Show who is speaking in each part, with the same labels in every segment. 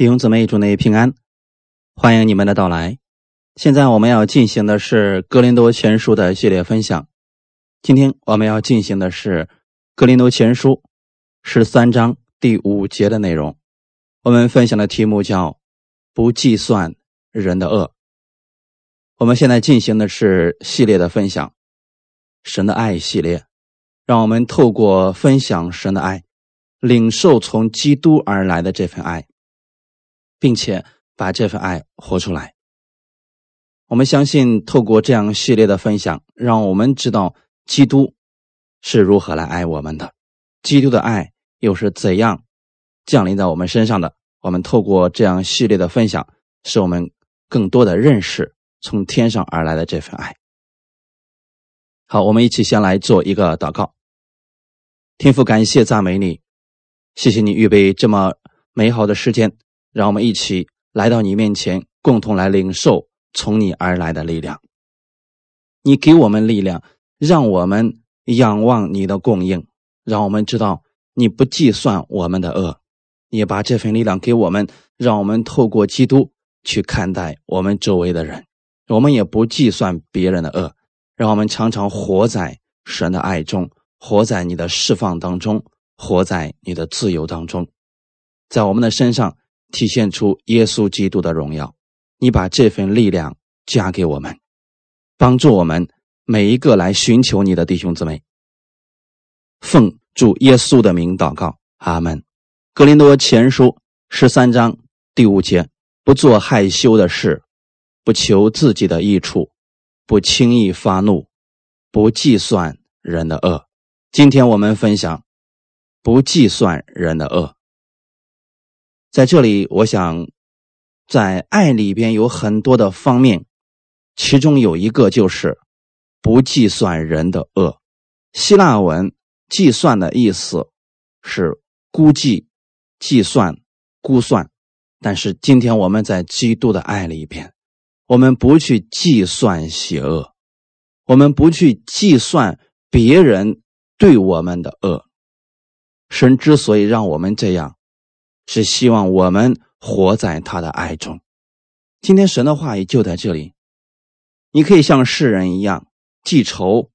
Speaker 1: 弟兄姊妹，祝你平安，欢迎你们的到来。现在我们要进行的是《格林多前书》的系列分享。今天我们要进行的是《格林多前书》十三章第五节的内容。我们分享的题目叫“不计算人的恶”。我们现在进行的是系列的分享，神的爱系列。让我们透过分享神的爱，领受从基督而来的这份爱。并且把这份爱活出来。我们相信，透过这样系列的分享，让我们知道基督是如何来爱我们的，基督的爱又是怎样降临在我们身上的。我们透过这样系列的分享，使我们更多的认识从天上而来的这份爱。好，我们一起先来做一个祷告。天父，感谢赞美你，谢谢你预备这么美好的时间。让我们一起来到你面前，共同来领受从你而来的力量。你给我们力量，让我们仰望你的供应，让我们知道你不计算我们的恶。你把这份力量给我们，让我们透过基督去看待我们周围的人。我们也不计算别人的恶，让我们常常活在神的爱中，活在你的释放当中，活在你的自由当中，在我们的身上。体现出耶稣基督的荣耀，你把这份力量加给我们，帮助我们每一个来寻求你的弟兄姊妹。奉主耶稣的名祷告，阿门。格林多前书十三章第五节：不做害羞的事，不求自己的益处，不轻易发怒，不计算人的恶。今天我们分享，不计算人的恶。在这里，我想，在爱里边有很多的方面，其中有一个就是不计算人的恶。希腊文“计算”的意思是估计、计算、估算。但是今天我们在基督的爱里边，我们不去计算邪恶，我们不去计算别人对我们的恶。神之所以让我们这样。是希望我们活在他的爱中。今天神的话语就在这里，你可以像世人一样记仇、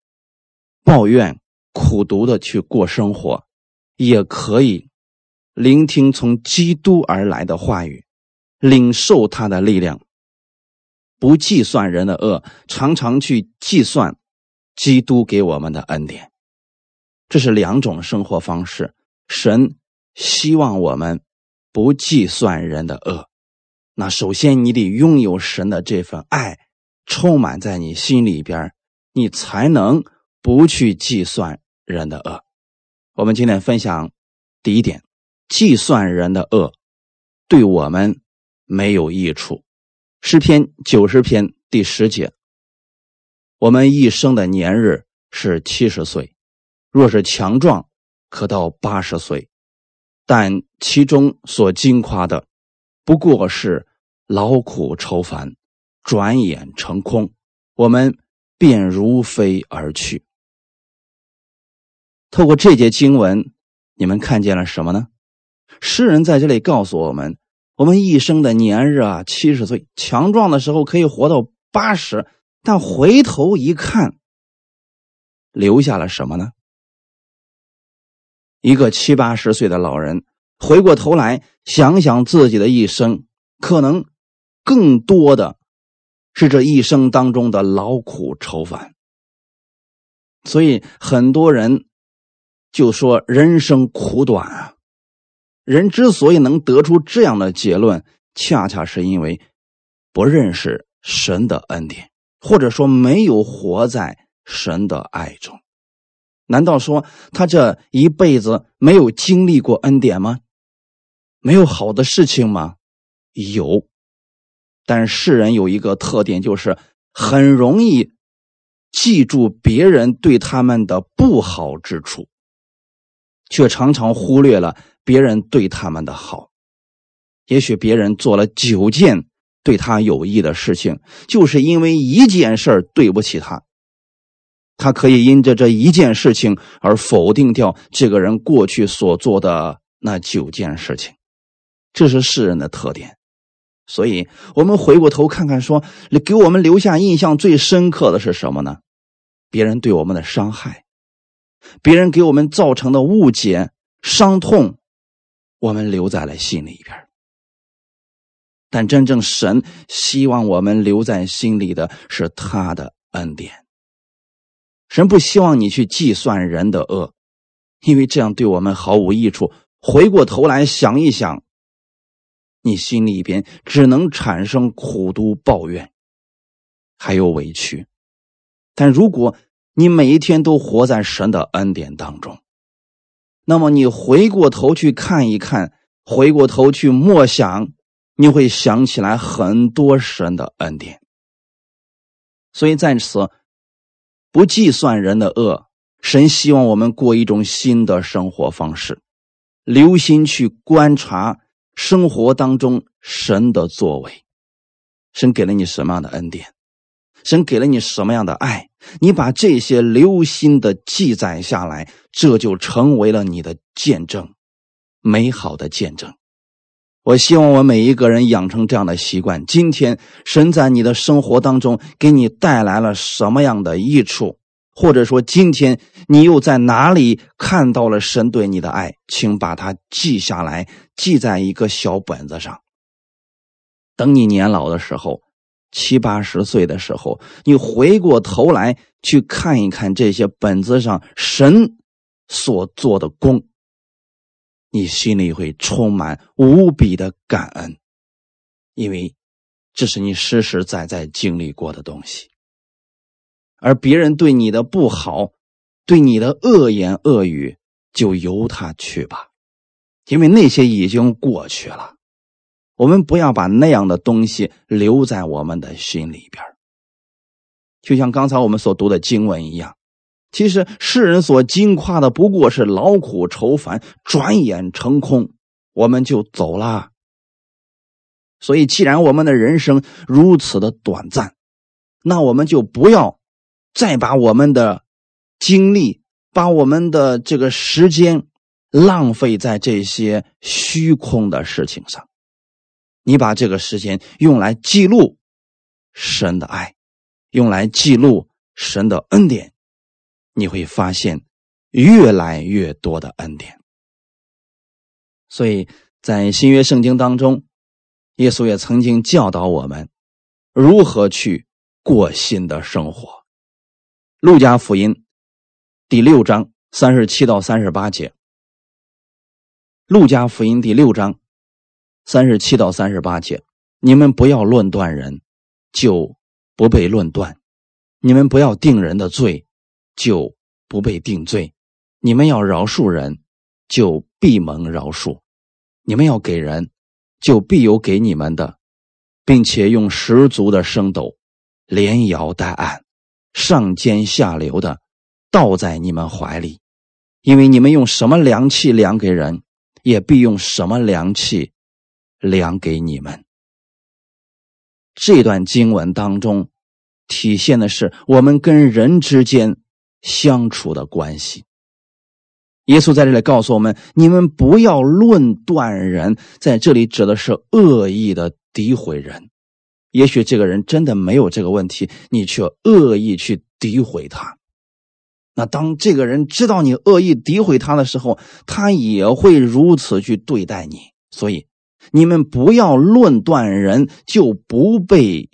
Speaker 1: 抱怨、苦读的去过生活，也可以聆听从基督而来的话语，领受他的力量，不计算人的恶，常常去计算基督给我们的恩典。这是两种生活方式。神希望我们。不计算人的恶，那首先你得拥有神的这份爱，充满在你心里边，你才能不去计算人的恶。我们今天分享第一点：计算人的恶，对我们没有益处。诗篇九十篇第十节：我们一生的年日是七十岁，若是强壮，可到八十岁。但其中所惊夸的，不过是劳苦愁烦，转眼成空，我们便如飞而去。透过这节经文，你们看见了什么呢？诗人在这里告诉我们：我们一生的年日啊，七十岁，强壮的时候可以活到八十，但回头一看，留下了什么呢？一个七八十岁的老人回过头来想想自己的一生，可能更多的是这一生当中的劳苦愁烦。所以很多人就说人生苦短啊。人之所以能得出这样的结论，恰恰是因为不认识神的恩典，或者说没有活在神的爱中。难道说他这一辈子没有经历过恩典吗？没有好的事情吗？有，但世人有一个特点，就是很容易记住别人对他们的不好之处，却常常忽略了别人对他们的好。也许别人做了九件对他有益的事情，就是因为一件事对不起他。他可以因着这一件事情而否定掉这个人过去所做的那九件事情，这是世人的特点。所以，我们回过头看看，说给我们留下印象最深刻的是什么呢？别人对我们的伤害，别人给我们造成的误解、伤痛，我们留在了心里边。但真正神希望我们留在心里的是他的恩典。神不希望你去计算人的恶，因为这样对我们毫无益处。回过头来想一想。你心里边只能产生苦毒、抱怨，还有委屈。但如果你每一天都活在神的恩典当中，那么你回过头去看一看，回过头去默想，你会想起来很多神的恩典。所以在此，不计算人的恶，神希望我们过一种新的生活方式，留心去观察。生活当中神的作为，神给了你什么样的恩典？神给了你什么样的爱？你把这些留心的记载下来，这就成为了你的见证，美好的见证。我希望我每一个人养成这样的习惯。今天神在你的生活当中给你带来了什么样的益处？或者说，今天你又在哪里看到了神对你的爱？请把它记下来，记在一个小本子上。等你年老的时候，七八十岁的时候，你回过头来去看一看这些本子上神所做的功，你心里会充满无比的感恩，因为这是你实实在在经历过的东西。而别人对你的不好，对你的恶言恶语，就由他去吧，因为那些已经过去了。我们不要把那样的东西留在我们的心里边就像刚才我们所读的经文一样，其实世人所惊夸的不过是劳苦愁烦，转眼成空，我们就走了。所以，既然我们的人生如此的短暂，那我们就不要。再把我们的精力、把我们的这个时间浪费在这些虚空的事情上，你把这个时间用来记录神的爱，用来记录神的恩典，你会发现越来越多的恩典。所以在新约圣经当中，耶稣也曾经教导我们如何去过新的生活。路加福音第六章三十七到三十八节。路加福音第六章三十七到三十八节，你们不要论断人，就不被论断；你们不要定人的罪，就不被定罪；你们要饶恕人，就必蒙饶恕；你们要给人，就必有给你们的，并且用十足的升斗，连摇带按。上尖下流的倒在你们怀里，因为你们用什么量器量给人，也必用什么量器量给你们。这段经文当中体现的是我们跟人之间相处的关系。耶稣在这里告诉我们：你们不要论断人，在这里指的是恶意的诋毁人。也许这个人真的没有这个问题，你却恶意去诋毁他。那当这个人知道你恶意诋毁他的时候，他也会如此去对待你。所以，你们不要论断人，就不被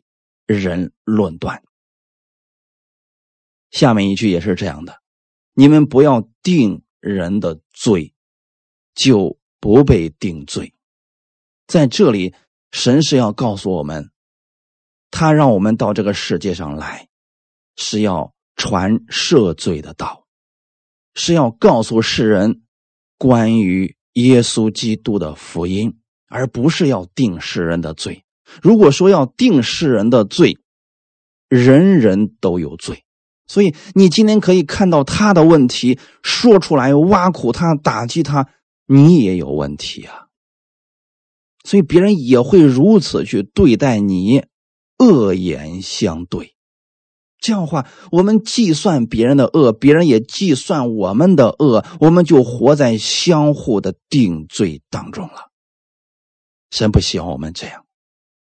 Speaker 1: 人论断。下面一句也是这样的：你们不要定人的罪，就不被定罪。在这里，神是要告诉我们。他让我们到这个世界上来，是要传赦罪的道，是要告诉世人关于耶稣基督的福音，而不是要定世人的罪。如果说要定世人的罪，人人都有罪，所以你今天可以看到他的问题，说出来挖苦他、打击他，你也有问题啊。所以别人也会如此去对待你。恶言相对，这样的话，我们计算别人的恶，别人也计算我们的恶，我们就活在相互的定罪当中了。神不希望我们这样。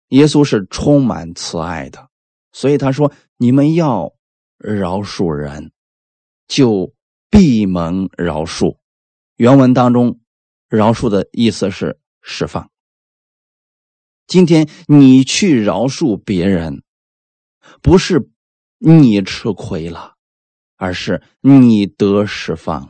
Speaker 1: 耶稣是充满慈爱的，所以他说：“你们要饶恕人，就闭门饶恕。”原文当中，“饶恕”的意思是释放。今天你去饶恕别人，不是你吃亏了，而是你得释放了。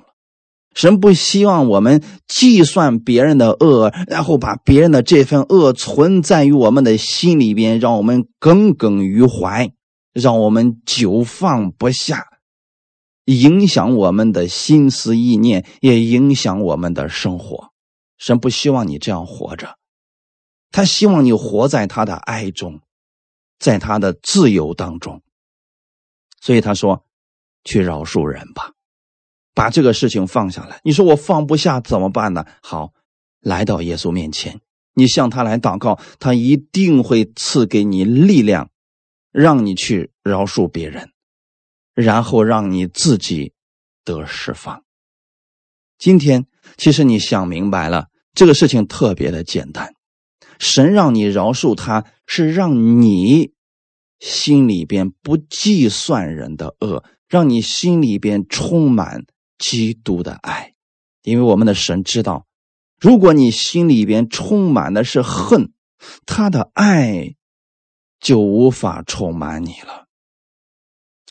Speaker 1: 神不希望我们计算别人的恶，然后把别人的这份恶存在于我们的心里边，让我们耿耿于怀，让我们久放不下，影响我们的心思意念，也影响我们的生活。神不希望你这样活着。他希望你活在他的爱中，在他的自由当中。所以他说：“去饶恕人吧，把这个事情放下来。”你说我放不下怎么办呢？好，来到耶稣面前，你向他来祷告，他一定会赐给你力量，让你去饶恕别人，然后让你自己得释放。今天其实你想明白了，这个事情特别的简单。神让你饶恕他，是让你心里边不计算人的恶，让你心里边充满基督的爱。因为我们的神知道，如果你心里边充满的是恨，他的爱就无法充满你了。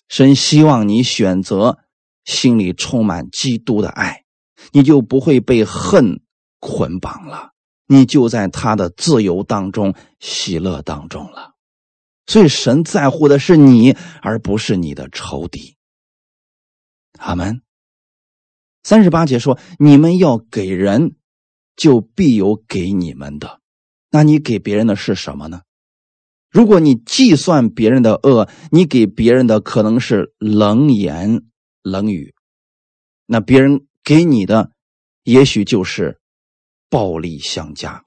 Speaker 1: 神希望你选择心里充满基督的爱，你就不会被恨捆绑了。你就在他的自由当中、喜乐当中了，所以神在乎的是你，而不是你的仇敌。阿门。三十八节说：“你们要给人，就必有给你们的。那你给别人的是什么呢？如果你计算别人的恶，你给别人的可能是冷言冷语，那别人给你的，也许就是。”暴力相加。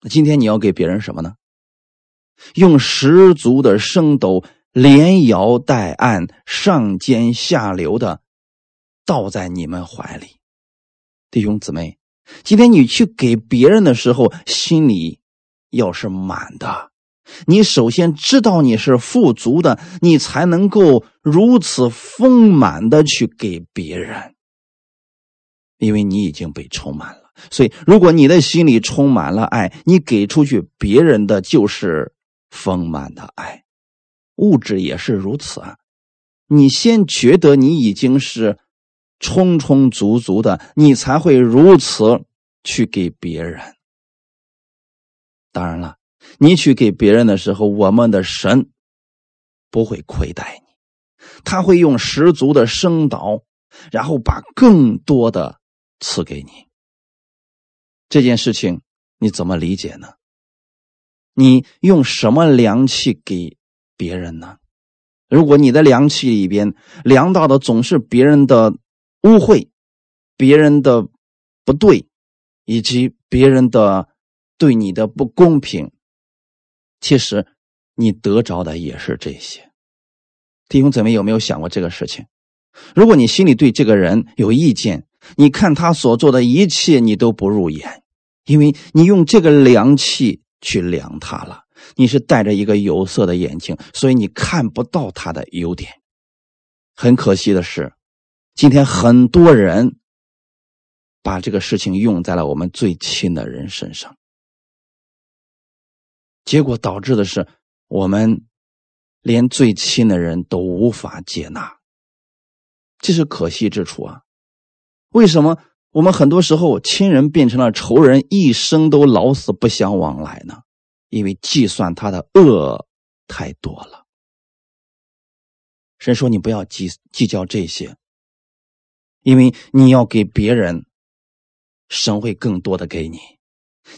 Speaker 1: 那今天你要给别人什么呢？用十足的升斗，连摇带按，上尖下流的倒在你们怀里，弟兄姊妹，今天你去给别人的时候，心里要是满的。你首先知道你是富足的，你才能够如此丰满的去给别人。因为你已经被充满了，所以如果你的心里充满了爱，你给出去别人的就是丰满的爱。物质也是如此啊，你先觉得你已经是充充足足的，你才会如此去给别人。当然了，你去给别人的时候，我们的神不会亏待你，他会用十足的升导，然后把更多的。赐给你这件事情，你怎么理解呢？你用什么良气给别人呢？如果你的良气里边量到的总是别人的污秽、别人的不对，以及别人的对你的不公平，其实你得着的也是这些。弟兄姊妹，有没有想过这个事情？如果你心里对这个人有意见，你看他所做的一切，你都不入眼，因为你用这个量器去量他了。你是戴着一个有色的眼睛，所以你看不到他的优点。很可惜的是，今天很多人把这个事情用在了我们最亲的人身上，结果导致的是我们连最亲的人都无法接纳，这是可惜之处啊。为什么我们很多时候亲人变成了仇人，一生都老死不相往来呢？因为计算他的恶太多了。神说：“你不要计计较这些，因为你要给别人，神会更多的给你；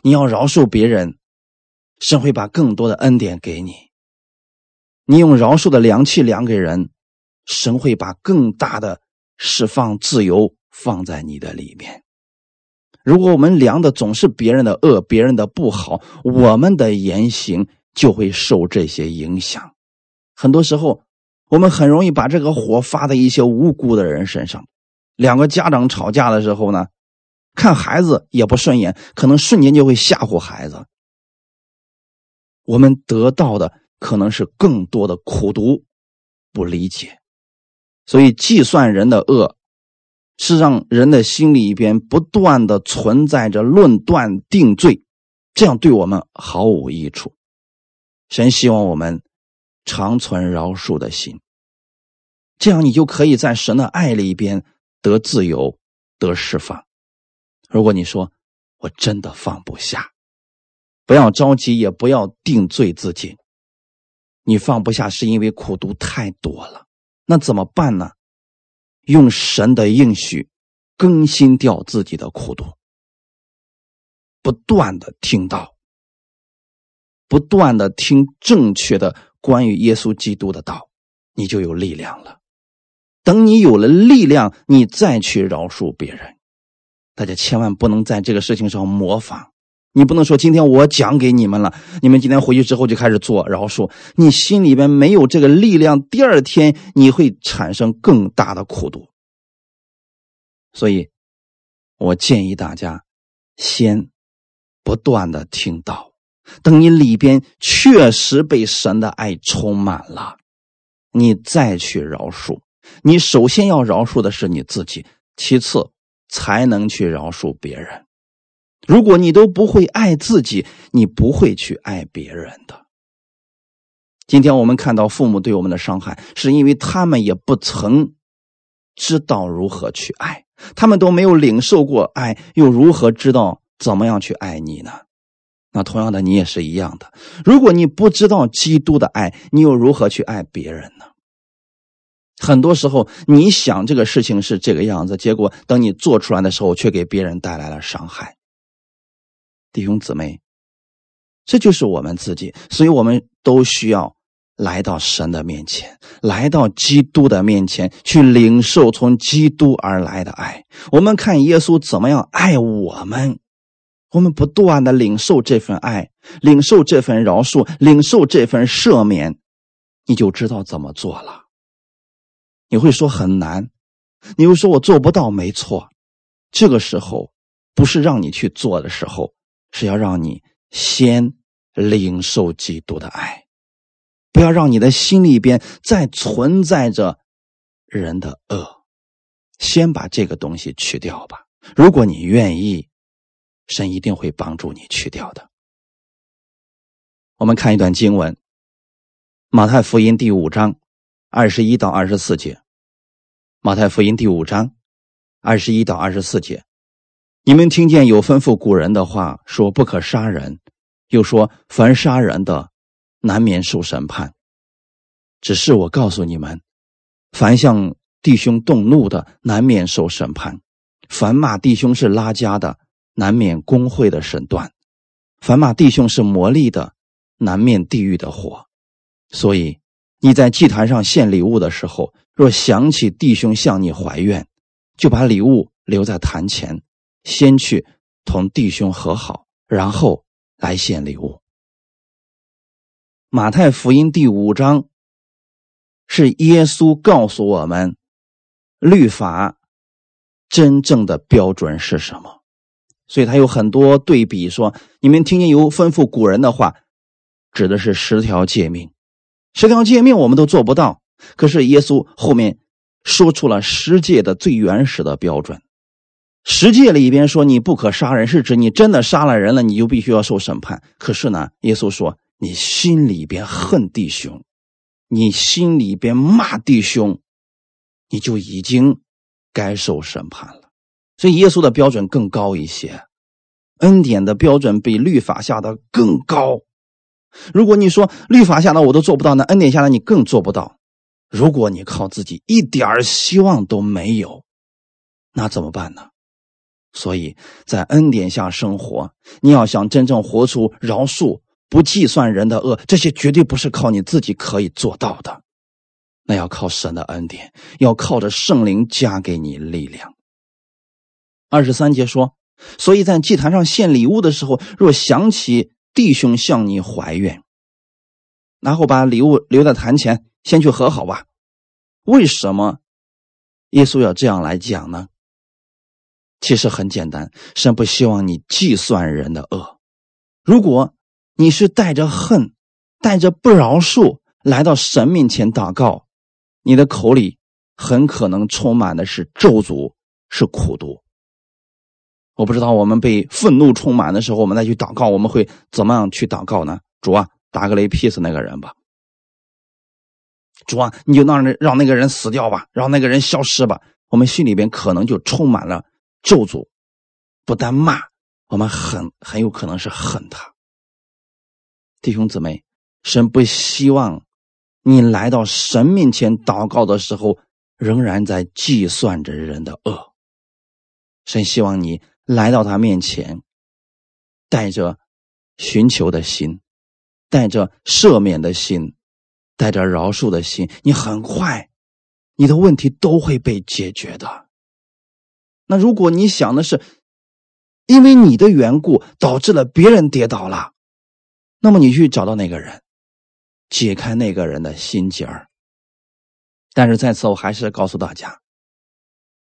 Speaker 1: 你要饶恕别人，神会把更多的恩典给你。你用饶恕的良气量给人，神会把更大的释放自由。”放在你的里面。如果我们量的总是别人的恶、别人的不好，我们的言行就会受这些影响。很多时候，我们很容易把这个火发在一些无辜的人身上。两个家长吵架的时候呢，看孩子也不顺眼，可能瞬间就会吓唬孩子。我们得到的可能是更多的苦读、不理解，所以计算人的恶，是让人的心里边不断的存在着论断、定罪，这样对我们毫无益处。神希望我们长存饶恕的心，这样你就可以在神的爱里边得自由、得释放。如果你说我真的放不下，不要着急，也不要定罪自己。你放不下是因为苦读太多了，那怎么办呢？用神的应许更新掉自己的苦读，不断的听到。不断的听正确的关于耶稣基督的道，你就有力量了。等你有了力量，你再去饶恕别人。大家千万不能在这个事情上模仿。你不能说今天我讲给你们了，你们今天回去之后就开始做饶恕，你心里边没有这个力量，第二天你会产生更大的苦毒。所以，我建议大家先不断的听到。等你里边确实被神的爱充满了，你再去饶恕。你首先要饶恕的是你自己，其次才能去饶恕别人。如果你都不会爱自己，你不会去爱别人的。今天我们看到父母对我们的伤害，是因为他们也不曾知道如何去爱，他们都没有领受过爱，又如何知道怎么样去爱你呢？那同样的，你也是一样的。如果你不知道基督的爱，你又如何去爱别人呢？很多时候，你想这个事情是这个样子，结果等你做出来的时候，却给别人带来了伤害。弟兄姊妹，这就是我们自己，所以我们都需要来到神的面前，来到基督的面前，去领受从基督而来的爱。我们看耶稣怎么样爱我们。我们不断的领受这份爱，领受这份饶恕，领受这份赦免，你就知道怎么做了。你会说很难，你会说我做不到，没错。这个时候不是让你去做的时候，是要让你先领受基督的爱，不要让你的心里边再存在着人的恶，先把这个东西去掉吧。如果你愿意。神一定会帮助你去掉的。我们看一段经文，《马太福音》第五章二十一到二十四节，《马太福音》第五章二十一到二十四节，你们听见有吩咐古人的话，说不可杀人，又说凡杀人的，难免受审判。只是我告诉你们，凡向弟兄动怒的，难免受审判；凡骂弟兄是拉家的，难免工会的审断，凡骂弟兄是魔力的，难免地狱的火。所以你在祭坛上献礼物的时候，若想起弟兄向你怀怨，就把礼物留在坛前，先去同弟兄和好，然后来献礼物。马太福音第五章是耶稣告诉我们，律法真正的标准是什么。所以他有很多对比，说你们听见有吩咐古人的话，指的是十条诫命，十条诫命我们都做不到。可是耶稣后面说出了十诫的最原始的标准。十诫里边说你不可杀人，是指你真的杀了人了，你就必须要受审判。可是呢，耶稣说你心里边恨弟兄，你心里边骂弟兄，你就已经该受审判了。所以耶稣的标准更高一些，恩典的标准比律法下的更高。如果你说律法下的我都做不到，那恩典下的你更做不到。如果你靠自己一点希望都没有，那怎么办呢？所以在恩典下生活，你要想真正活出饶恕、不计算人的恶，这些绝对不是靠你自己可以做到的，那要靠神的恩典，要靠着圣灵加给你力量。二十三节说，所以在祭坛上献礼物的时候，若想起弟兄向你怀怨，然后把礼物留在坛前，先去和好吧。为什么耶稣要这样来讲呢？其实很简单，神不希望你计算人的恶。如果你是带着恨、带着不饶恕来到神面前祷告，你的口里很可能充满的是咒诅，是苦毒。我不知道我们被愤怒充满的时候，我们再去祷告，我们会怎么样去祷告呢？主啊，打个雷劈死那个人吧！主啊，你就让让那个人死掉吧，让那个人消失吧。我们心里边可能就充满了咒诅，不但骂，我们很很有可能是恨他。弟兄姊妹，神不希望你来到神面前祷告的时候，仍然在计算着人的恶。神希望你。来到他面前，带着寻求的心，带着赦免的心，带着饶恕的心，你很快，你的问题都会被解决的。那如果你想的是，因为你的缘故导致了别人跌倒了，那么你去找到那个人，解开那个人的心结儿。但是在此，我还是告诉大家，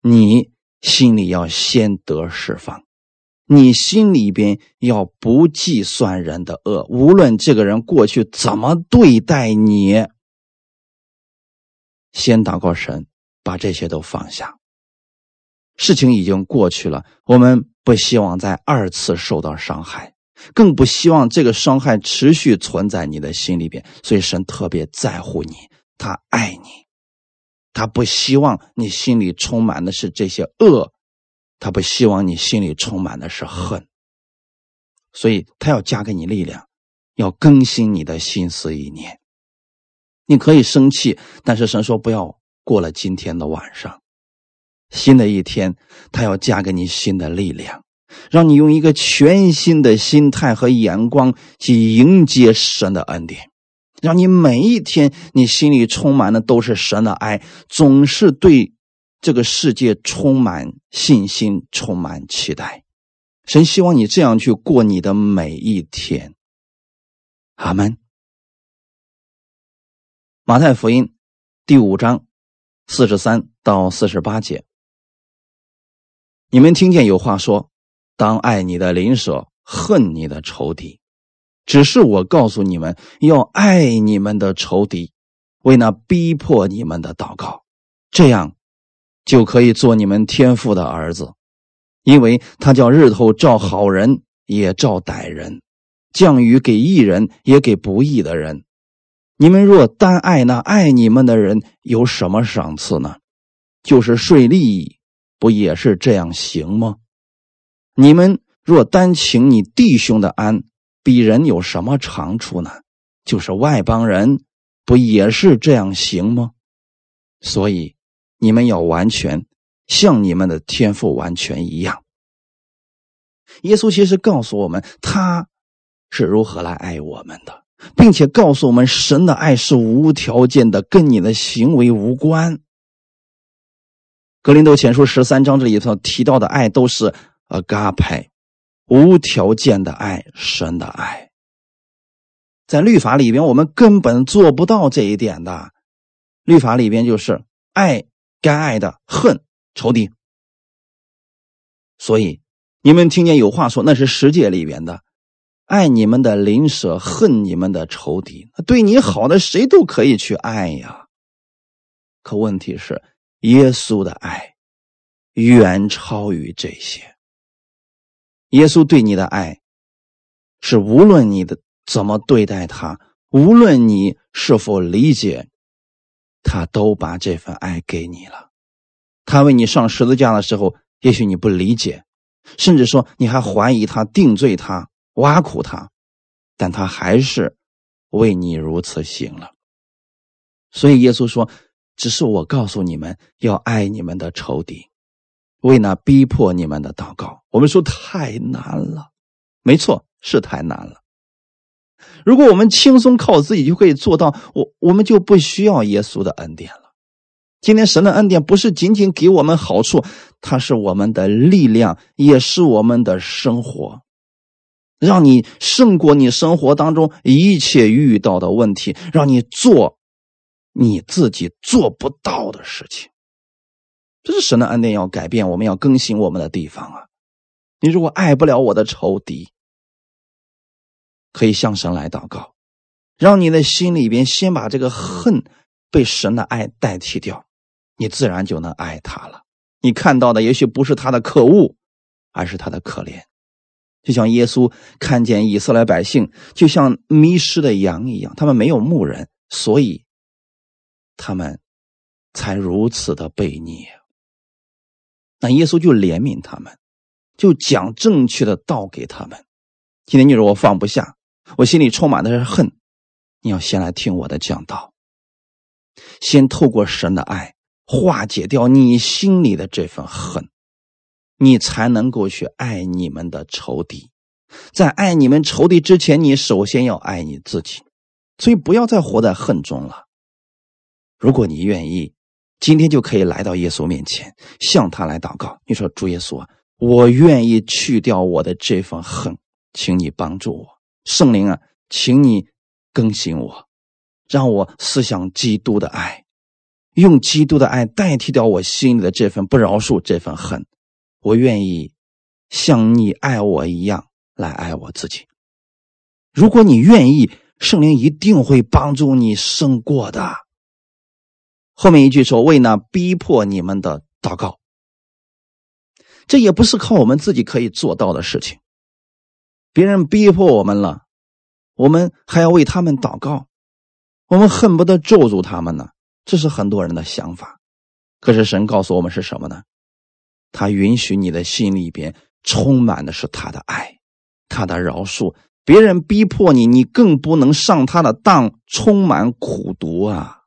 Speaker 1: 你。心里要先得释放，你心里边要不计算人的恶，无论这个人过去怎么对待你，先祷告神，把这些都放下。事情已经过去了，我们不希望再二次受到伤害，更不希望这个伤害持续存在你的心里边。所以神特别在乎你，他爱你。他不希望你心里充满的是这些恶，他不希望你心里充满的是恨，所以他要加给你力量，要更新你的心思意念。你可以生气，但是神说不要过了今天的晚上，新的一天，他要加给你新的力量，让你用一个全新的心态和眼光去迎接神的恩典。让你每一天，你心里充满的都是神的爱，总是对这个世界充满信心，充满期待。神希望你这样去过你的每一天。阿门。马太福音第五章四十三到四十八节，你们听见有话说：“当爱你的邻舍，恨你的仇敌。”只是我告诉你们，要爱你们的仇敌，为那逼迫你们的祷告，这样就可以做你们天父的儿子，因为他叫日头照好人也照歹人，降雨给义人也给不义的人。你们若单爱那爱你们的人，有什么赏赐呢？就是税吏，不也是这样行吗？你们若单请你弟兄的安。比人有什么长处呢？就是外邦人不也是这样行吗？所以你们要完全像你们的天赋完全一样。耶稣其实告诉我们，他是如何来爱我们的，并且告诉我们，神的爱是无条件的，跟你的行为无关。格林多前书十三章这里头提到的爱都是阿嘎派。无条件的爱，神的爱，在律法里边，我们根本做不到这一点的。律法里边就是爱该爱的，恨仇敌。所以你们听见有话说，那是世界里边的，爱你们的邻舍，恨你们的仇敌。对你好的，谁都可以去爱呀。可问题是，耶稣的爱远超于这些。耶稣对你的爱，是无论你的怎么对待他，无论你是否理解，他都把这份爱给你了。他为你上十字架的时候，也许你不理解，甚至说你还怀疑他、定罪他、挖苦他，但他还是为你如此行了。所以耶稣说：“只是我告诉你们要爱你们的仇敌。”为那逼迫你们的祷告，我们说太难了，没错，是太难了。如果我们轻松靠自己就可以做到，我我们就不需要耶稣的恩典了。今天神的恩典不是仅仅给我们好处，它是我们的力量，也是我们的生活，让你胜过你生活当中一切遇到的问题，让你做你自己做不到的事情。这是神的恩典要改变我们，要更新我们的地方啊！你如果爱不了我的仇敌，可以向神来祷告，让你的心里边先把这个恨被神的爱代替掉，你自然就能爱他了。你看到的也许不是他的可恶，而是他的可怜。就像耶稣看见以色列百姓就像迷失的羊一样，他们没有牧人，所以他们才如此的悖逆。那耶稣就怜悯他们，就讲正确的道给他们。今天你说我放不下，我心里充满的是恨，你要先来听我的讲道，先透过神的爱化解掉你心里的这份恨，你才能够去爱你们的仇敌。在爱你们仇敌之前，你首先要爱你自己，所以不要再活在恨中了。如果你愿意。今天就可以来到耶稣面前，向他来祷告。你说：“主耶稣啊，我愿意去掉我的这份恨，请你帮助我。圣灵啊，请你更新我，让我思想基督的爱，用基督的爱代替掉我心里的这份不饶恕、这份恨。我愿意像你爱我一样来爱我自己。如果你愿意，圣灵一定会帮助你胜过的。”后面一句说：“为那逼迫你们的祷告。”这也不是靠我们自己可以做到的事情。别人逼迫我们了，我们还要为他们祷告，我们恨不得咒诅他们呢。这是很多人的想法。可是神告诉我们是什么呢？他允许你的心里边充满的是他的爱，他的饶恕。别人逼迫你，你更不能上他的当，充满苦毒啊。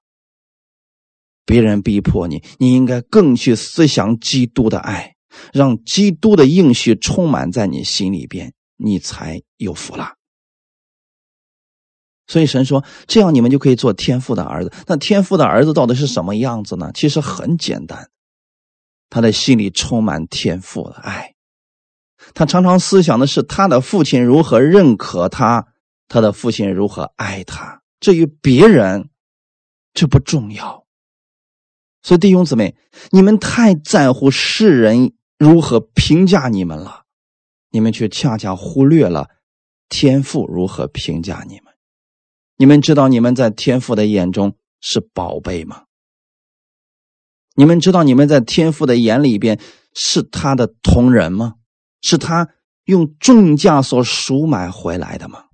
Speaker 1: 别人逼迫你，你应该更去思想基督的爱，让基督的应许充满在你心里边，你才有福了。所以神说，这样你们就可以做天父的儿子。那天父的儿子到底是什么样子呢？其实很简单，他的心里充满天父的爱，他常常思想的是他的父亲如何认可他，他的父亲如何爱他。至于别人，这不重要。所以弟兄姊妹，你们太在乎世人如何评价你们了，你们却恰恰忽略了天父如何评价你们。你们知道你们在天父的眼中是宝贝吗？你们知道你们在天父的眼里边是他的同人吗？是他用重价所赎买回来的吗？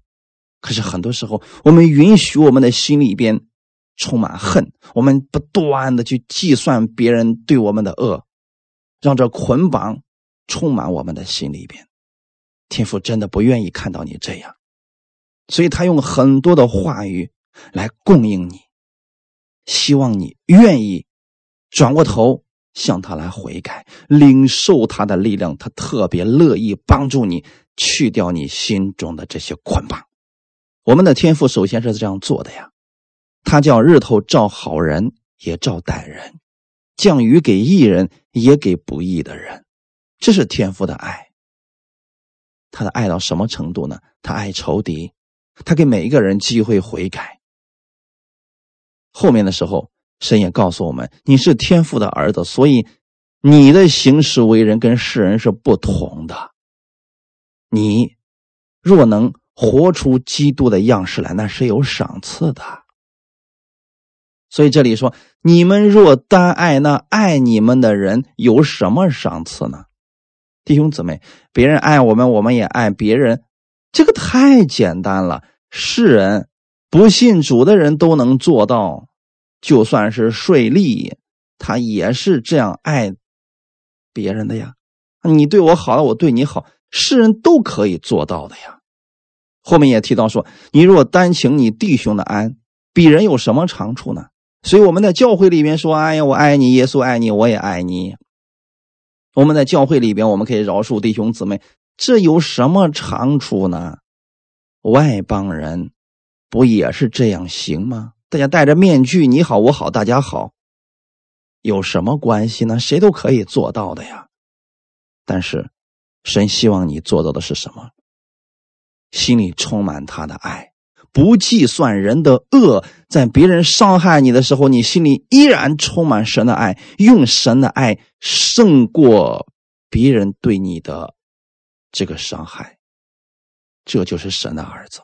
Speaker 1: 可是很多时候，我们允许我们的心里边。充满恨，我们不断的去计算别人对我们的恶，让这捆绑充满我们的心里边。天父真的不愿意看到你这样，所以他用很多的话语来供应你，希望你愿意转过头向他来悔改，领受他的力量。他特别乐意帮助你去掉你心中的这些捆绑。我们的天赋首先是这样做的呀。他叫日头照好人也照歹人，降雨给义人也给不义的人，这是天父的爱。他的爱到什么程度呢？他爱仇敌，他给每一个人机会悔改。后面的时候，神也告诉我们：你是天父的儿子，所以你的行事为人跟世人是不同的。你若能活出基督的样式来，那是有赏赐的。所以这里说，你们若单爱那爱你们的人，有什么赏赐呢？弟兄姊妹，别人爱我们，我们也爱别人，这个太简单了。世人不信主的人都能做到，就算是税吏，他也是这样爱别人的呀。你对我好了，我对你好，世人都可以做到的呀。后面也提到说，你若单请你弟兄的安，比人有什么长处呢？所以我们在教会里面说：“哎呀，我爱你，耶稣爱你，我也爱你。”我们在教会里边，我们可以饶恕弟兄姊妹，这有什么长处呢？外邦人不也是这样行吗？大家戴着面具，你好我好大家好，有什么关系呢？谁都可以做到的呀。但是，神希望你做到的是什么？心里充满他的爱，不计算人的恶，在别人伤害你的时候，你心里依然充满神的爱，用神的爱胜过别人对你的这个伤害，这就是神的儿子。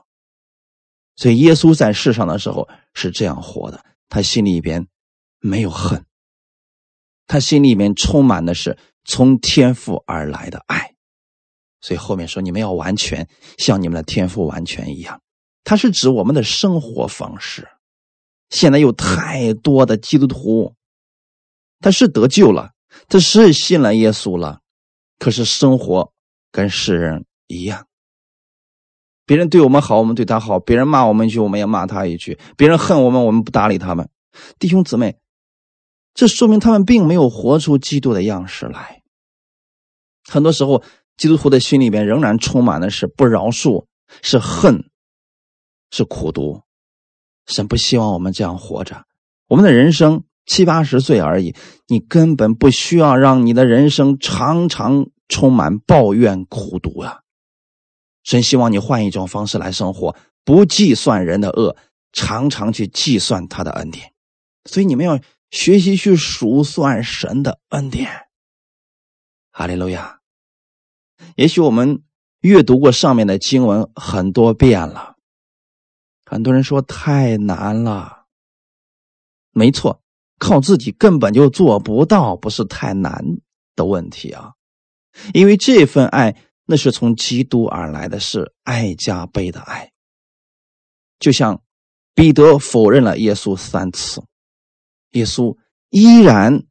Speaker 1: 所以，耶稣在世上的时候是这样活的，他心里边没有恨，他心里面充满的是从天父而来的爱。所以后面说，你们要完全像你们的天赋完全一样，它是指我们的生活方式。现在有太多的基督徒，他是得救了，他是信了耶稣了，可是生活跟世人一样。别人对我们好，我们对他好；别人骂我们一句，我们也骂他一句；别人恨我们，我们不搭理他们。弟兄姊妹，这说明他们并没有活出基督的样式来。很多时候。基督徒的心里边仍然充满的是不饶恕，是恨，是苦读。神不希望我们这样活着。我们的人生七八十岁而已，你根本不需要让你的人生常常充满抱怨、苦读啊！神希望你换一种方式来生活，不计算人的恶，常常去计算他的恩典。所以你们要学习去数算神的恩典。哈利路亚。也许我们阅读过上面的经文很多遍了，很多人说太难了。没错，靠自己根本就做不到，不是太难的问题啊。因为这份爱那是从基督而来的是爱加倍的爱。就像彼得否认了耶稣三次，耶稣依然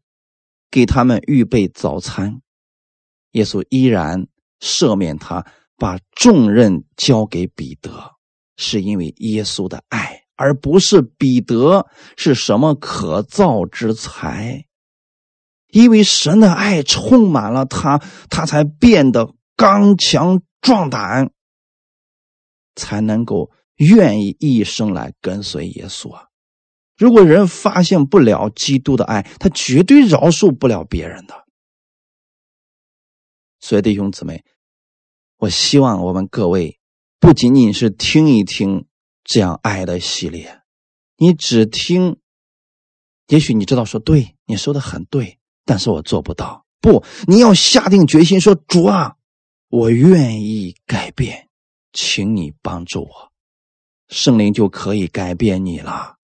Speaker 1: 给他们预备早餐，耶稣依然。赦免他，把重任交给彼得，是因为耶稣的爱，而不是彼得是什么可造之才。因为神的爱充满了他，他才变得刚强壮胆，才能够愿意一生来跟随耶稣啊！如果人发现不了基督的爱，他绝对饶恕不了别人的。所以，弟兄姊妹，我希望我们各位不仅仅是听一听这样爱的系列，你只听，也许你知道说对，你说的很对，但是我做不到。不，你要下定决心说：“主啊，我愿意改变，请你帮助我，圣灵就可以改变你了。”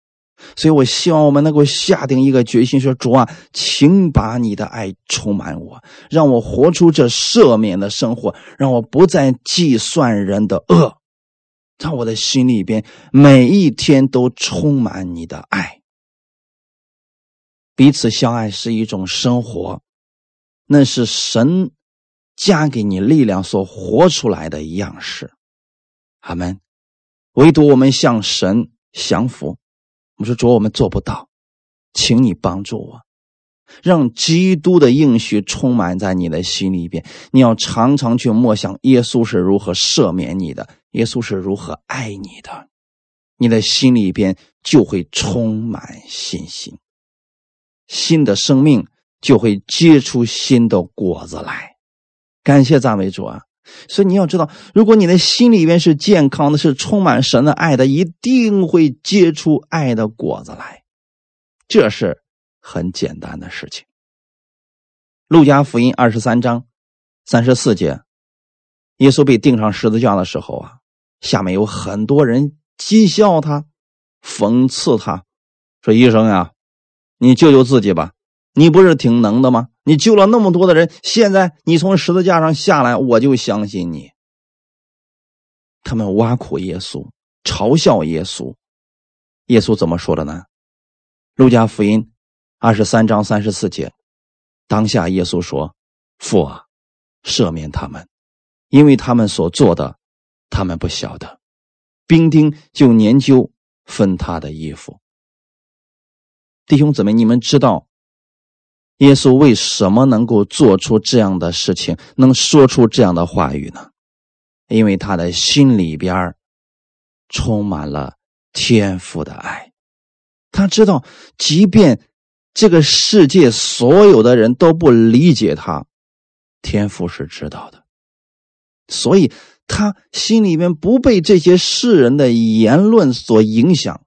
Speaker 1: 所以，我希望我们能够下定一个决心，说：“主啊，请把你的爱充满我，让我活出这赦免的生活，让我不再计算人的恶，让我的心里边每一天都充满你的爱。彼此相爱是一种生活，那是神加给你力量所活出来的样式。阿门。唯独我们向神降服。”我说主，我们做不到，请你帮助我，让基督的应许充满在你的心里边。你要常常去默想耶稣是如何赦免你的，耶稣是如何爱你的，你的心里边就会充满信心，新的生命就会结出新的果子来。感谢赞美主啊！所以你要知道，如果你的心里边是健康的，是充满神的爱的，一定会结出爱的果子来。这是很简单的事情。路加福音二十三章三十四节，耶稣被钉上十字架的时候啊，下面有很多人讥笑他，讽刺他，说：“医生呀，你救救自己吧。”你不是挺能的吗？你救了那么多的人，现在你从十字架上下来，我就相信你。他们挖苦耶稣，嘲笑耶稣。耶稣怎么说的呢？路加福音二十三章三十四节，当下耶稣说：“父啊，赦免他们，因为他们所做的，他们不晓得。”兵丁就研究分他的衣服。弟兄姊妹，你们知道？耶稣为什么能够做出这样的事情，能说出这样的话语呢？因为他的心里边充满了天父的爱。他知道，即便这个世界所有的人都不理解他，天父是知道的。所以他心里面不被这些世人的言论所影响，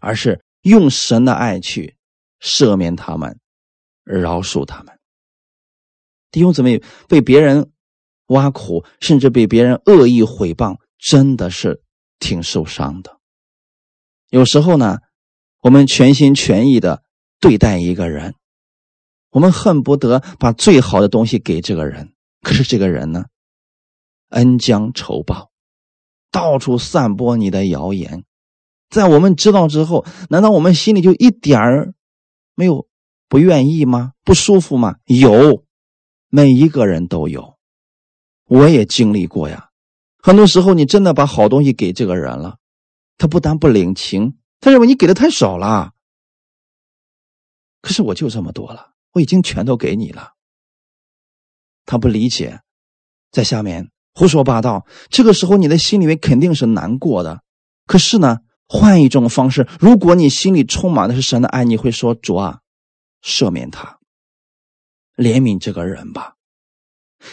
Speaker 1: 而是用神的爱去赦免他们，饶恕他们。弟兄姊妹，被别人挖苦，甚至被别人恶意毁谤，真的是挺受伤的。有时候呢，我们全心全意的对待一个人，我们恨不得把最好的东西给这个人，可是这个人呢？恩将仇报，到处散播你的谣言，在我们知道之后，难道我们心里就一点儿没有不愿意吗？不舒服吗？有，每一个人都有，我也经历过呀。很多时候，你真的把好东西给这个人了，他不但不领情，他认为你给的太少了。可是我就这么多了，我已经全都给你了，他不理解，在下面。胡说八道，这个时候你的心里面肯定是难过的。可是呢，换一种方式，如果你心里充满的是神的爱，你会说：“主啊，赦免他，怜悯这个人吧，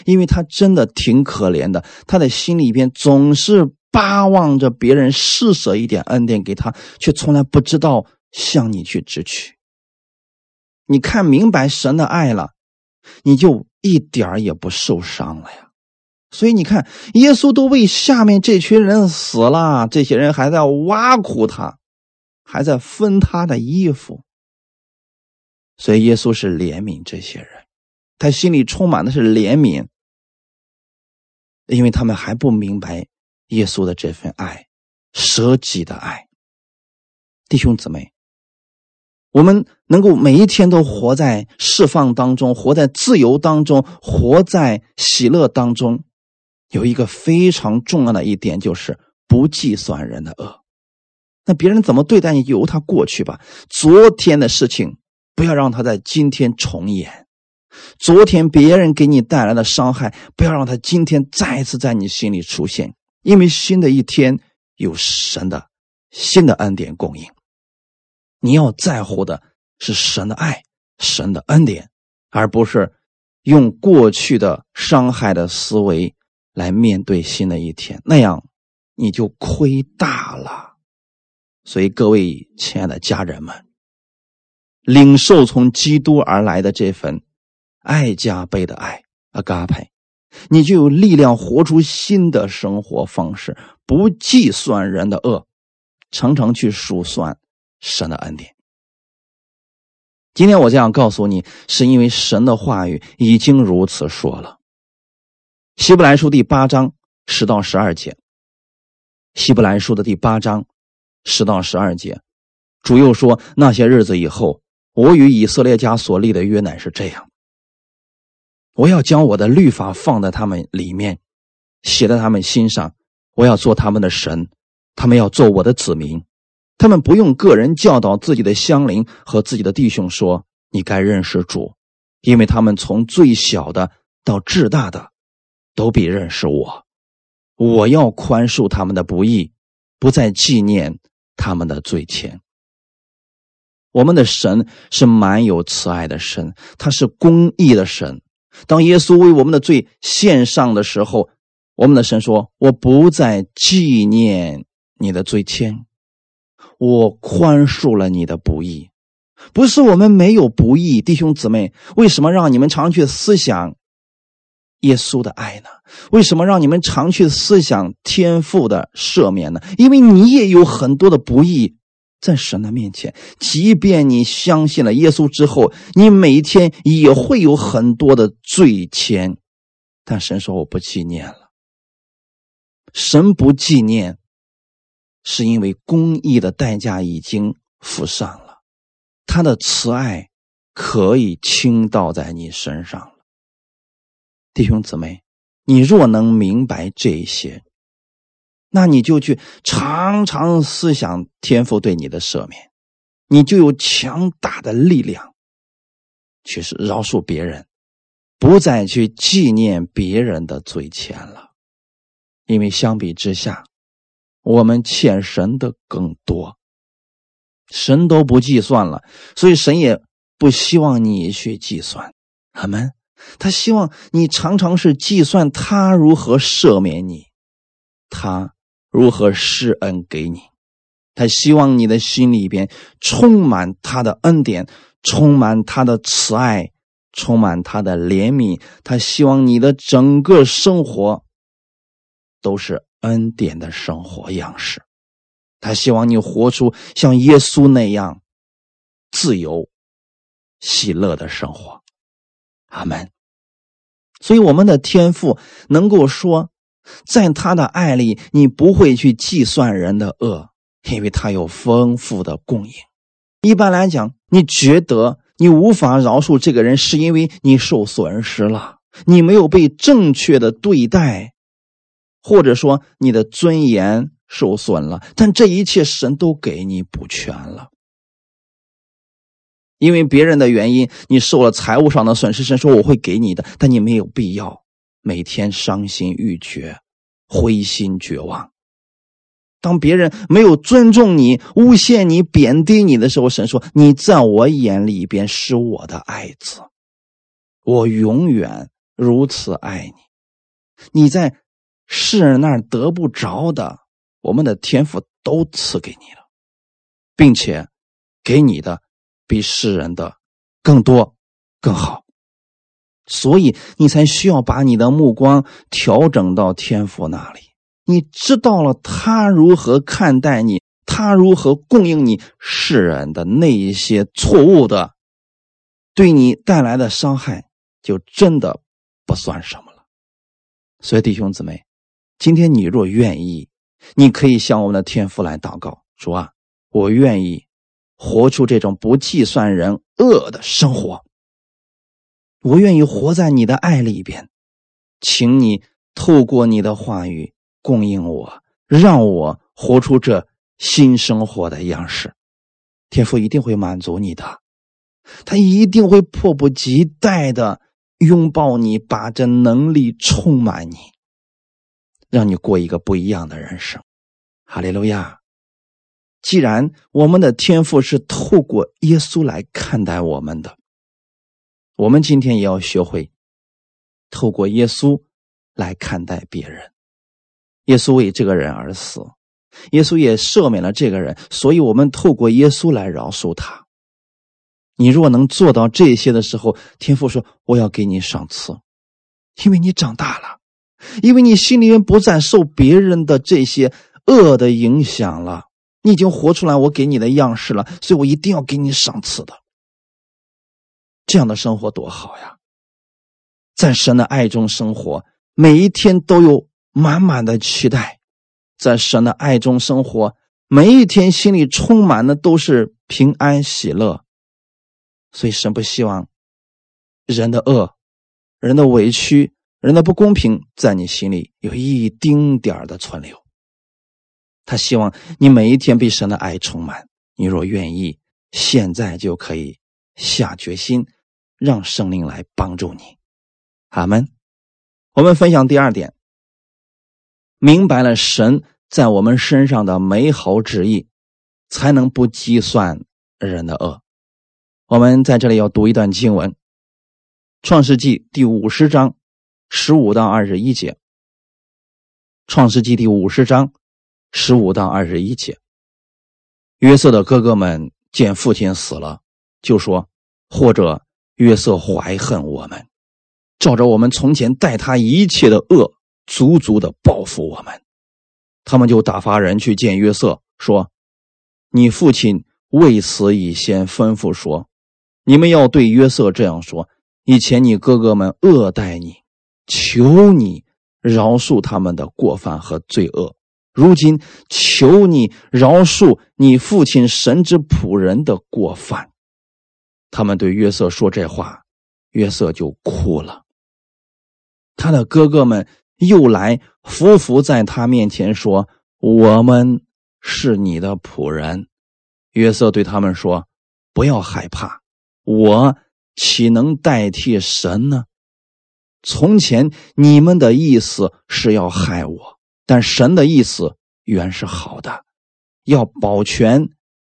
Speaker 1: 因为他真的挺可怜的。他的心里边总是巴望着别人施舍一点恩典给他，却从来不知道向你去支取。你看明白神的爱了，你就一点也不受伤了呀。”所以你看，耶稣都为下面这群人死了，这些人还在挖苦他，还在分他的衣服。所以耶稣是怜悯这些人，他心里充满的是怜悯，因为他们还不明白耶稣的这份爱，舍己的爱。弟兄姊妹，我们能够每一天都活在释放当中，活在自由当中，活在喜乐当中。有一个非常重要的一点，就是不计算人的恶。那别人怎么对待你，由他过去吧。昨天的事情，不要让他在今天重演。昨天别人给你带来的伤害，不要让他今天再次在你心里出现。因为新的一天有神的新的恩典供应。你要在乎的是神的爱、神的恩典，而不是用过去的伤害的思维。来面对新的一天，那样你就亏大了。所以各位亲爱的家人们，领受从基督而来的这份爱加倍的爱阿嘎派，你就有力量活出新的生活方式，不计算人的恶，常常去数算神的恩典。今天我这样告诉你，是因为神的话语已经如此说了。希伯来书第八章十到十二节。希伯来书的第八章十到十二节，主又说：那些日子以后，我与以色列家所立的约乃是这样。我要将我的律法放在他们里面，写在他们心上。我要做他们的神，他们要做我的子民。他们不用个人教导自己的乡邻和自己的弟兄说：“你该认识主，因为他们从最小的到至大的。”都必认识我，我要宽恕他们的不义，不再纪念他们的罪愆。我们的神是满有慈爱的神，他是公义的神。当耶稣为我们的罪献上的时候，我们的神说：“我不再纪念你的罪愆，我宽恕了你的不义。”不是我们没有不义，弟兄姊妹，为什么让你们常去思想？耶稣的爱呢？为什么让你们常去思想天父的赦免呢？因为你也有很多的不义在神的面前。即便你相信了耶稣之后，你每天也会有很多的罪愆。但神说：“我不纪念了。”神不纪念，是因为公义的代价已经付上了，他的慈爱可以倾倒在你身上了。弟兄姊妹，你若能明白这些，那你就去常常思想天父对你的赦免，你就有强大的力量，去饶恕别人，不再去纪念别人的罪愆了。因为相比之下，我们欠神的更多，神都不计算了，所以神也不希望你去计算。阿门。他希望你常常是计算他如何赦免你，他如何施恩给你。他希望你的心里边充满他的恩典，充满他的慈爱，充满他的怜悯。他希望你的整个生活都是恩典的生活样式。他希望你活出像耶稣那样自由、喜乐的生活。阿门。所以，我们的天赋能够说，在他的爱里，你不会去计算人的恶。因为他有丰富的供应。一般来讲，你觉得你无法饶恕这个人，是因为你受损失了，你没有被正确的对待，或者说你的尊严受损了。但这一切神都给你补全了。因为别人的原因，你受了财务上的损失，神说我会给你的，但你没有必要每天伤心欲绝、灰心绝望。当别人没有尊重你、诬陷你、贬低你的时候，神说：“你在我眼里边是我的爱子，我永远如此爱你。你在世人那儿得不着的，我们的天赋都赐给你了，并且给你的比世人的更多、更好。所以你才需要把你的目光调整到天赋那里。”你知道了他如何看待你，他如何供应你世人的那一些错误的，对你带来的伤害，就真的不算什么了。所以弟兄姊妹，今天你若愿意，你可以向我们的天父来祷告，说啊，我愿意活出这种不计算人恶的生活，我愿意活在你的爱里边，请你透过你的话语。供应我，让我活出这新生活的样式，天父一定会满足你的，他一定会迫不及待的拥抱你，把这能力充满你，让你过一个不一样的人生。哈利路亚！既然我们的天赋是透过耶稣来看待我们的，我们今天也要学会透过耶稣来看待别人。耶稣为这个人而死，耶稣也赦免了这个人，所以我们透过耶稣来饶恕他。你若能做到这些的时候，天父说：“我要给你赏赐，因为你长大了，因为你心里面不再受别人的这些恶的影响了，你已经活出来我给你的样式了，所以我一定要给你赏赐的。这样的生活多好呀，在神的爱中生活，每一天都有。”满满的期待，在神的爱中生活，每一天心里充满的都是平安喜乐。所以神不希望人的恶、人的委屈、人的不公平在你心里有一丁点的存留。他希望你每一天被神的爱充满。你若愿意，现在就可以下决心，让圣灵来帮助你。阿门。我们分享第二点。明白了神在我们身上的美好旨意，才能不计算人的恶。我们在这里要读一段经文，《创世纪》第五十章十五到二十一节，《创世纪》第五十章十五到二十一节。约瑟的哥哥们见父亲死了，就说：“或者约瑟怀恨我们，照着我们从前待他一切的恶。”足足的报复我们，他们就打发人去见约瑟，说：“你父亲为此已先吩咐说，你们要对约瑟这样说：以前你哥哥们恶待你，求你饶恕他们的过犯和罪恶；如今求你饶恕你父亲神之仆人的过犯。”他们对约瑟说这话，约瑟就哭了。他的哥哥们。又来伏伏在他面前说：“我们是你的仆人。”约瑟对他们说：“不要害怕，我岂能代替神呢？从前你们的意思是要害我，但神的意思原是好的，要保全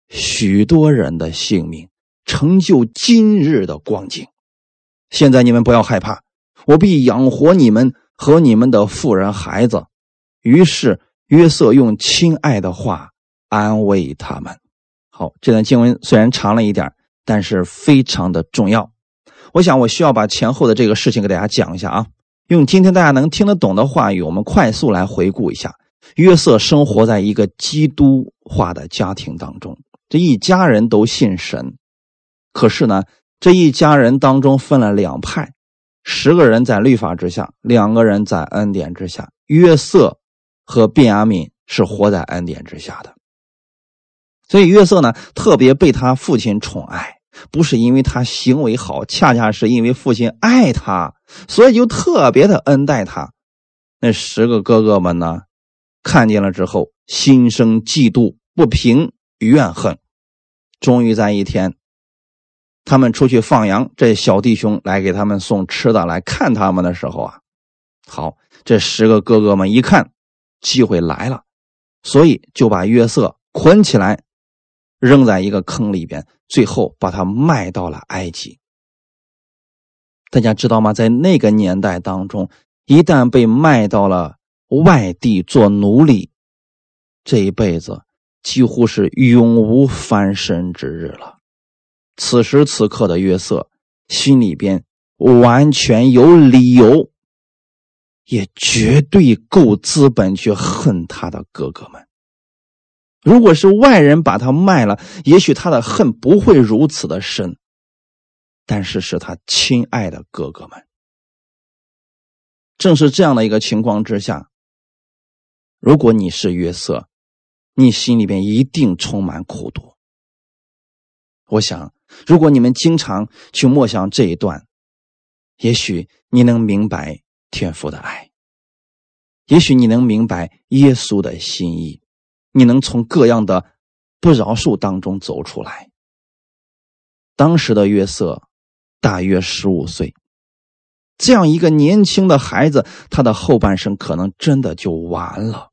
Speaker 1: 许多人的性命，成就今日的光景。现在你们不要害怕，我必养活你们。”和你们的妇人孩子，于是约瑟用亲爱的话安慰他们。好，这段经文虽然长了一点，但是非常的重要。我想我需要把前后的这个事情给大家讲一下啊，用今天大家能听得懂的话语，我们快速来回顾一下。约瑟生活在一个基督化的家庭当中，这一家人都信神。可是呢，这一家人当中分了两派，十个人在律法之下，两个人在恩典之下。约瑟和便雅悯是活在恩典之下的。所以约瑟呢，特别被他父亲宠爱，不是因为他行为好，恰恰是因为父亲爱他，所以就特别的恩待他。那十个哥哥们呢，看见了之后，心生嫉妒、不平、怨恨。终于在一天，他们出去放羊，这小弟兄来给他们送吃的，来看他们的时候啊，好，这十个哥哥们一看机会来了，所以就把约瑟捆起来。扔在一个坑里边，最后把他卖到了埃及。大家知道吗？在那个年代当中，一旦被卖到了外地做奴隶，这一辈子几乎是永无翻身之日了。此时此刻的约瑟心里边完全有理由，也绝对够资本去恨他的哥哥们。如果是外人把他卖了，也许他的恨不会如此的深，但是是他亲爱的哥哥们。正是这样的一个情况之下，如果你是约瑟，你心里边一定充满苦毒。我想，如果你们经常去默想这一段，也许你能明白天父的爱，也许你能明白耶稣的心意。你能从各样的不饶恕当中走出来。当时的约瑟大约十五岁，这样一个年轻的孩子，他的后半生可能真的就完了。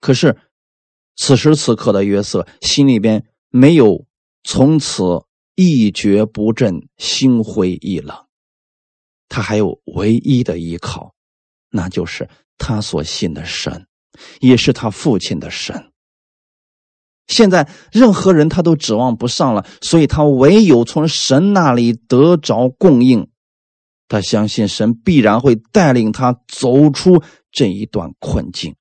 Speaker 1: 可是此时此刻的约瑟心里边没有从此一蹶不振、心灰意冷，他还有唯一的依靠，那就是他所信的神。也是他父亲的神。现在任何人他都指望不上了，所以他唯有从神那里得着供应。他相信神必然会带领他走出这一段困境。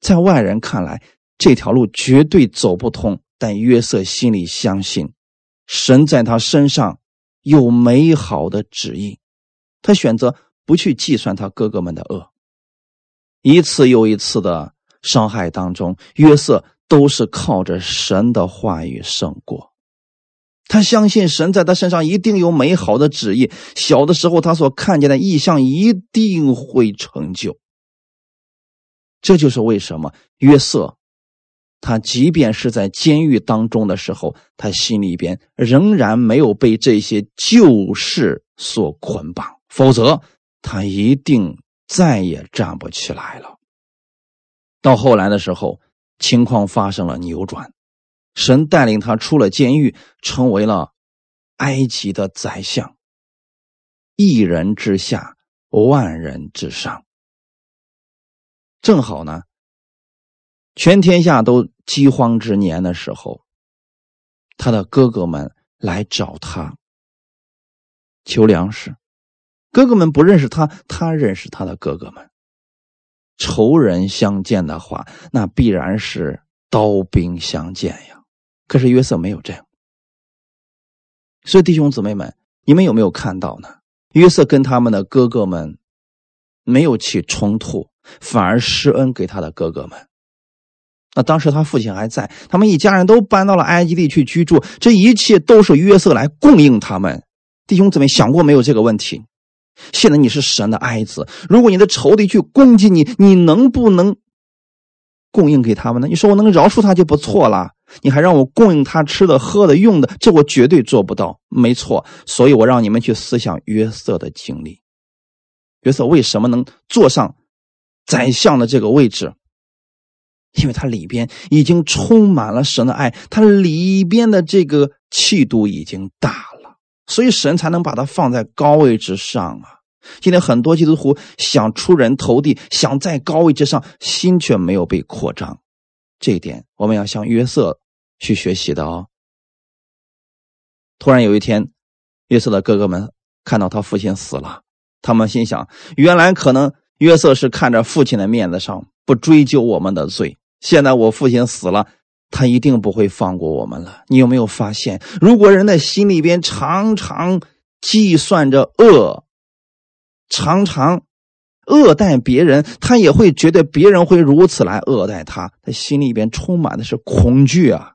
Speaker 1: 在外人看来，这条路绝对走不通，但约瑟心里相信，神在他身上有美好的旨意。他选择不去计算他哥哥们的恶。一次又一次的伤害当中，约瑟都是靠着神的话语胜过。他相信神在他身上一定有美好的旨意。小的时候，他所看见的异象一定会成就。这就是为什么约瑟，他即便是在监狱当中的时候，他心里边仍然没有被这些旧事所捆绑，否则他一定。再也站不起来了。到后来的时候，情况发生了扭转，神带领他出了监狱，成为了埃及的宰相。一人之下，万人之上。正好呢，全天下都饥荒之年的时候，他的哥哥们来找他求粮食。哥哥们不认识他，他认识他的哥哥们。仇人相见的话，那必然是刀兵相见呀。可是约瑟没有这样，所以弟兄姊妹们，你们有没有看到呢？约瑟跟他们的哥哥们没有起冲突，反而施恩给他的哥哥们。那当时他父亲还在，他们一家人都搬到了埃及地去居住，这一切都是约瑟来供应他们。弟兄姊妹想过没有这个问题？现在你是神的爱子，如果你的仇敌去攻击你，你能不能供应给他们呢？你说我能饶恕他就不错了，你还让我供应他吃的、喝的、用的，这我绝对做不到。没错，所以我让你们去思想约瑟的经历。约瑟为什么能坐上宰相的这个位置？因为他里边已经充满了神的爱，他里边的这个气度已经大了。所以神才能把他放在高位之上啊！今天很多基督徒想出人头地，想在高位之上，心却没有被扩张。这一点我们要向约瑟去学习的哦。突然有一天，约瑟的哥哥们看到他父亲死了，他们心想：原来可能约瑟是看着父亲的面子上不追究我们的罪，现在我父亲死了，他一定不会放过我们了。你有没有发现，如果人的心里边常常计算着恶，常常恶待别人，他也会觉得别人会如此来恶待他，他心里边充满的是恐惧啊。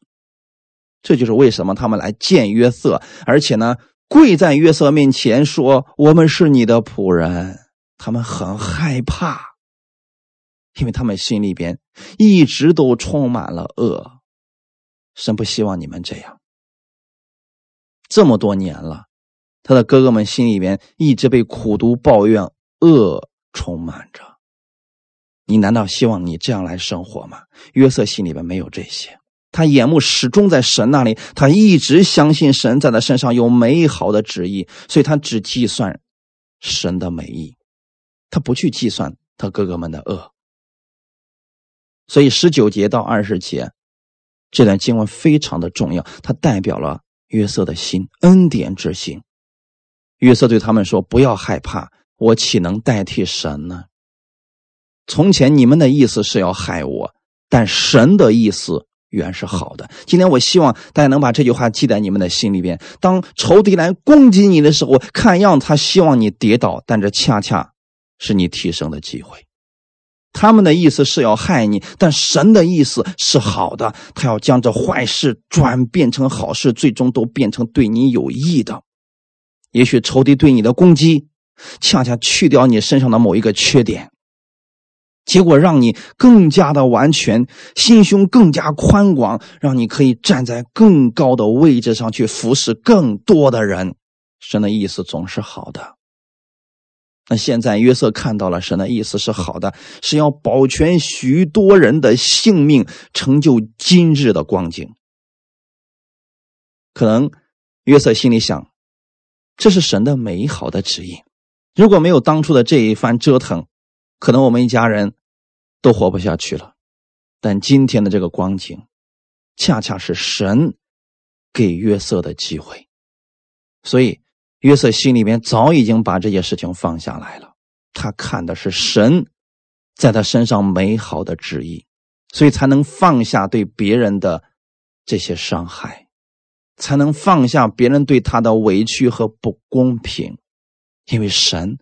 Speaker 1: 这就是为什么他们来见约瑟，而且呢，跪在约瑟面前说：“我们是你的仆人。”他们很害怕，因为他们心里边一直都充满了恶。神不希望你们这样。这么多年了，他的哥哥们心里边一直被苦毒、抱怨、恶充满着。你难道希望你这样来生活吗？约瑟心里边没有这些。他眼目始终在神那里，他一直相信神在他身上有美好的旨意，所以他只计算神的美意，他不去计算他哥哥们的恶。所以十九节到二十节这段经文非常的重要，它代表了约瑟的心，恩典之心。约瑟对他们说：“不要害怕，我岂能代替神呢？从前你们的意思是要害我，但神的意思。”原是好的。今天我希望大家能把这句话记在你们的心里边。当仇敌来攻击你的时候，看样他希望你跌倒，但这恰恰是你提升的机会。他们的意思是要害你，但神的意思是好的，他要将这坏事转变成好事，最终都变成对你有益的。也许仇敌对你的攻击，恰恰去掉你身上的某一个缺点。结果让你更加的完全，心胸更加宽广，让你可以站在更高的位置上去服侍更多的人。神的意思总是好的。那现在约瑟看到了神的意思是好的，是要保全许多人的性命，成就今日的光景。可能约瑟心里想，这是神的美好的旨意。如果没有当初的这一番折腾，可能我们一家人。都活不下去了，但今天的这个光景，恰恰是神给约瑟的机会，所以约瑟心里面早已经把这些事情放下来了。他看的是神在他身上美好的旨意，所以才能放下对别人的这些伤害，才能放下别人对他的委屈和不公平，因为神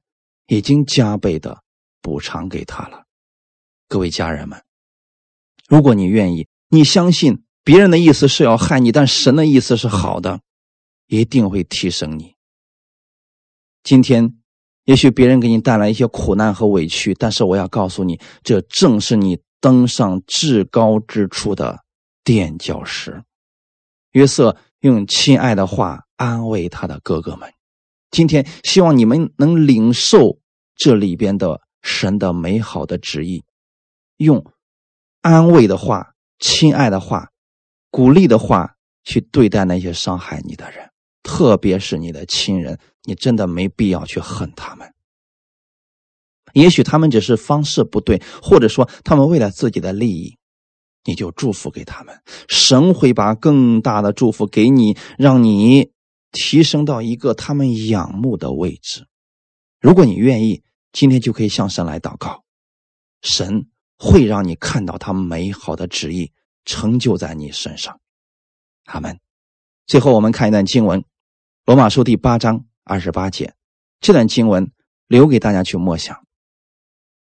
Speaker 1: 已经加倍的补偿给他了。各位家人们，如果你愿意，你相信别人的意思是要害你，但神的意思是好的，一定会提升你。今天，也许别人给你带来一些苦难和委屈，但是我要告诉你，这正是你登上至高之处的垫脚石。约瑟用亲爱的话安慰他的哥哥们。今天，希望你们能领受这里边的神的美好的旨意。用安慰的话、亲爱的话、鼓励的话去对待那些伤害你的人，特别是你的亲人。你真的没必要去恨他们。也许他们只是方式不对，或者说他们为了自己的利益，你就祝福给他们。神会把更大的祝福给你，让你提升到一个他们仰慕的位置。如果你愿意，今天就可以向神来祷告，神。会让你看到他美好的旨意成就在你身上，阿门。最后，我们看一段经文，《罗马书》第八章二十八节。这段经文留给大家去默想。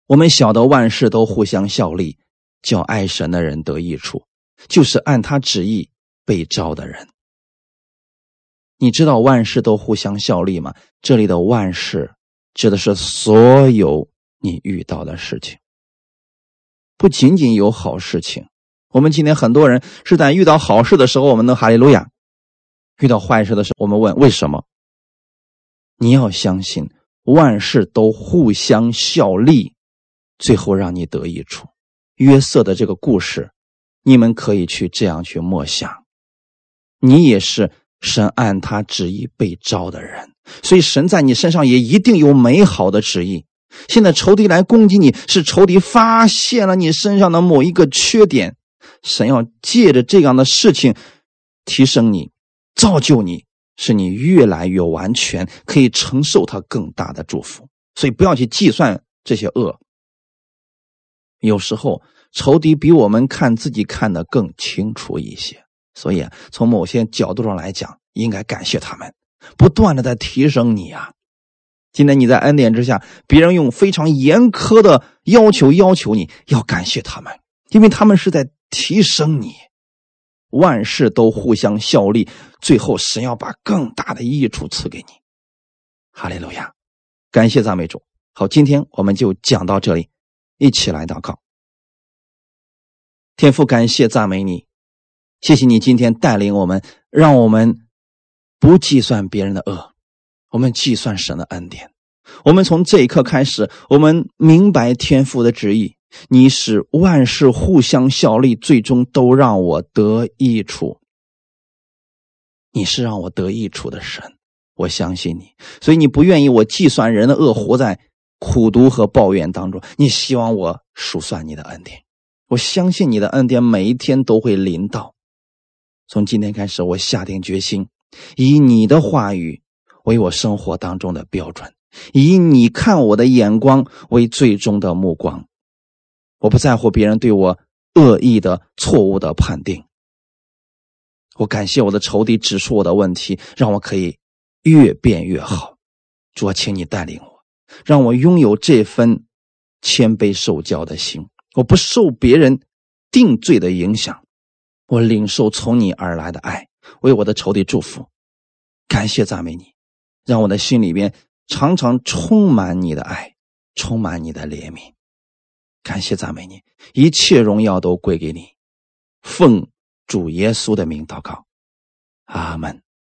Speaker 1: 我们晓得万事都互相效力，叫爱神的人得益处，就是按他旨意被召的人。你知道万事都互相效力吗？这里的万事指的是所有你遇到的事情。不仅仅有好事情，我们今天很多人是在遇到好事的时候，我们能哈利路亚；遇到坏事的时候，我们问为什么？你要相信万事都互相效力，最后让你得益处。约瑟的这个故事，你们可以去这样去默想。你也是神按他旨意被召的人，所以神在你身上也一定有美好的旨意。现在仇敌来攻击你，是仇敌发现了你身上的某一个缺点，神要借着这样的事情提升你、造就你，使你越来越完全，可以承受他更大的祝福。所以不要去计算这些恶。有时候仇敌比我们看自己看得更清楚一些，所以从某些角度上来讲，应该感谢他们，不断的在提升你啊。今天你在恩典之下，别人用非常严苛的要求要求你，要感谢他们，因为他们是在提升你。万事都互相效力，最后神要把更大的益处赐给你。哈利路亚，感谢赞美主。好，今天我们就讲到这里，一起来祷告。天父，感谢赞美你，谢谢你今天带领我们，让我们不计算别人的恶。我们计算神的恩典，我们从这一刻开始，我们明白天父的旨意。你使万事互相效力，最终都让我得益处。你是让我得益处的神，我相信你。所以你不愿意我计算人的恶，活在苦读和抱怨当中。你希望我数算你的恩典。我相信你的恩典每一天都会临到。从今天开始，我下定决心，以你的话语。为我生活当中的标准，以你看我的眼光为最终的目光。我不在乎别人对我恶意的、错误的判定。我感谢我的仇敌指出我的问题，让我可以越变越好。主啊，请你带领我，让我拥有这份谦卑受教的心。我不受别人定罪的影响，我领受从你而来的爱，为我的仇敌祝福。感谢赞美你。让我的心里边常常充满你的爱，充满你的怜悯，感谢赞美你，一切荣耀都归给你，奉主耶稣的名祷告，阿门。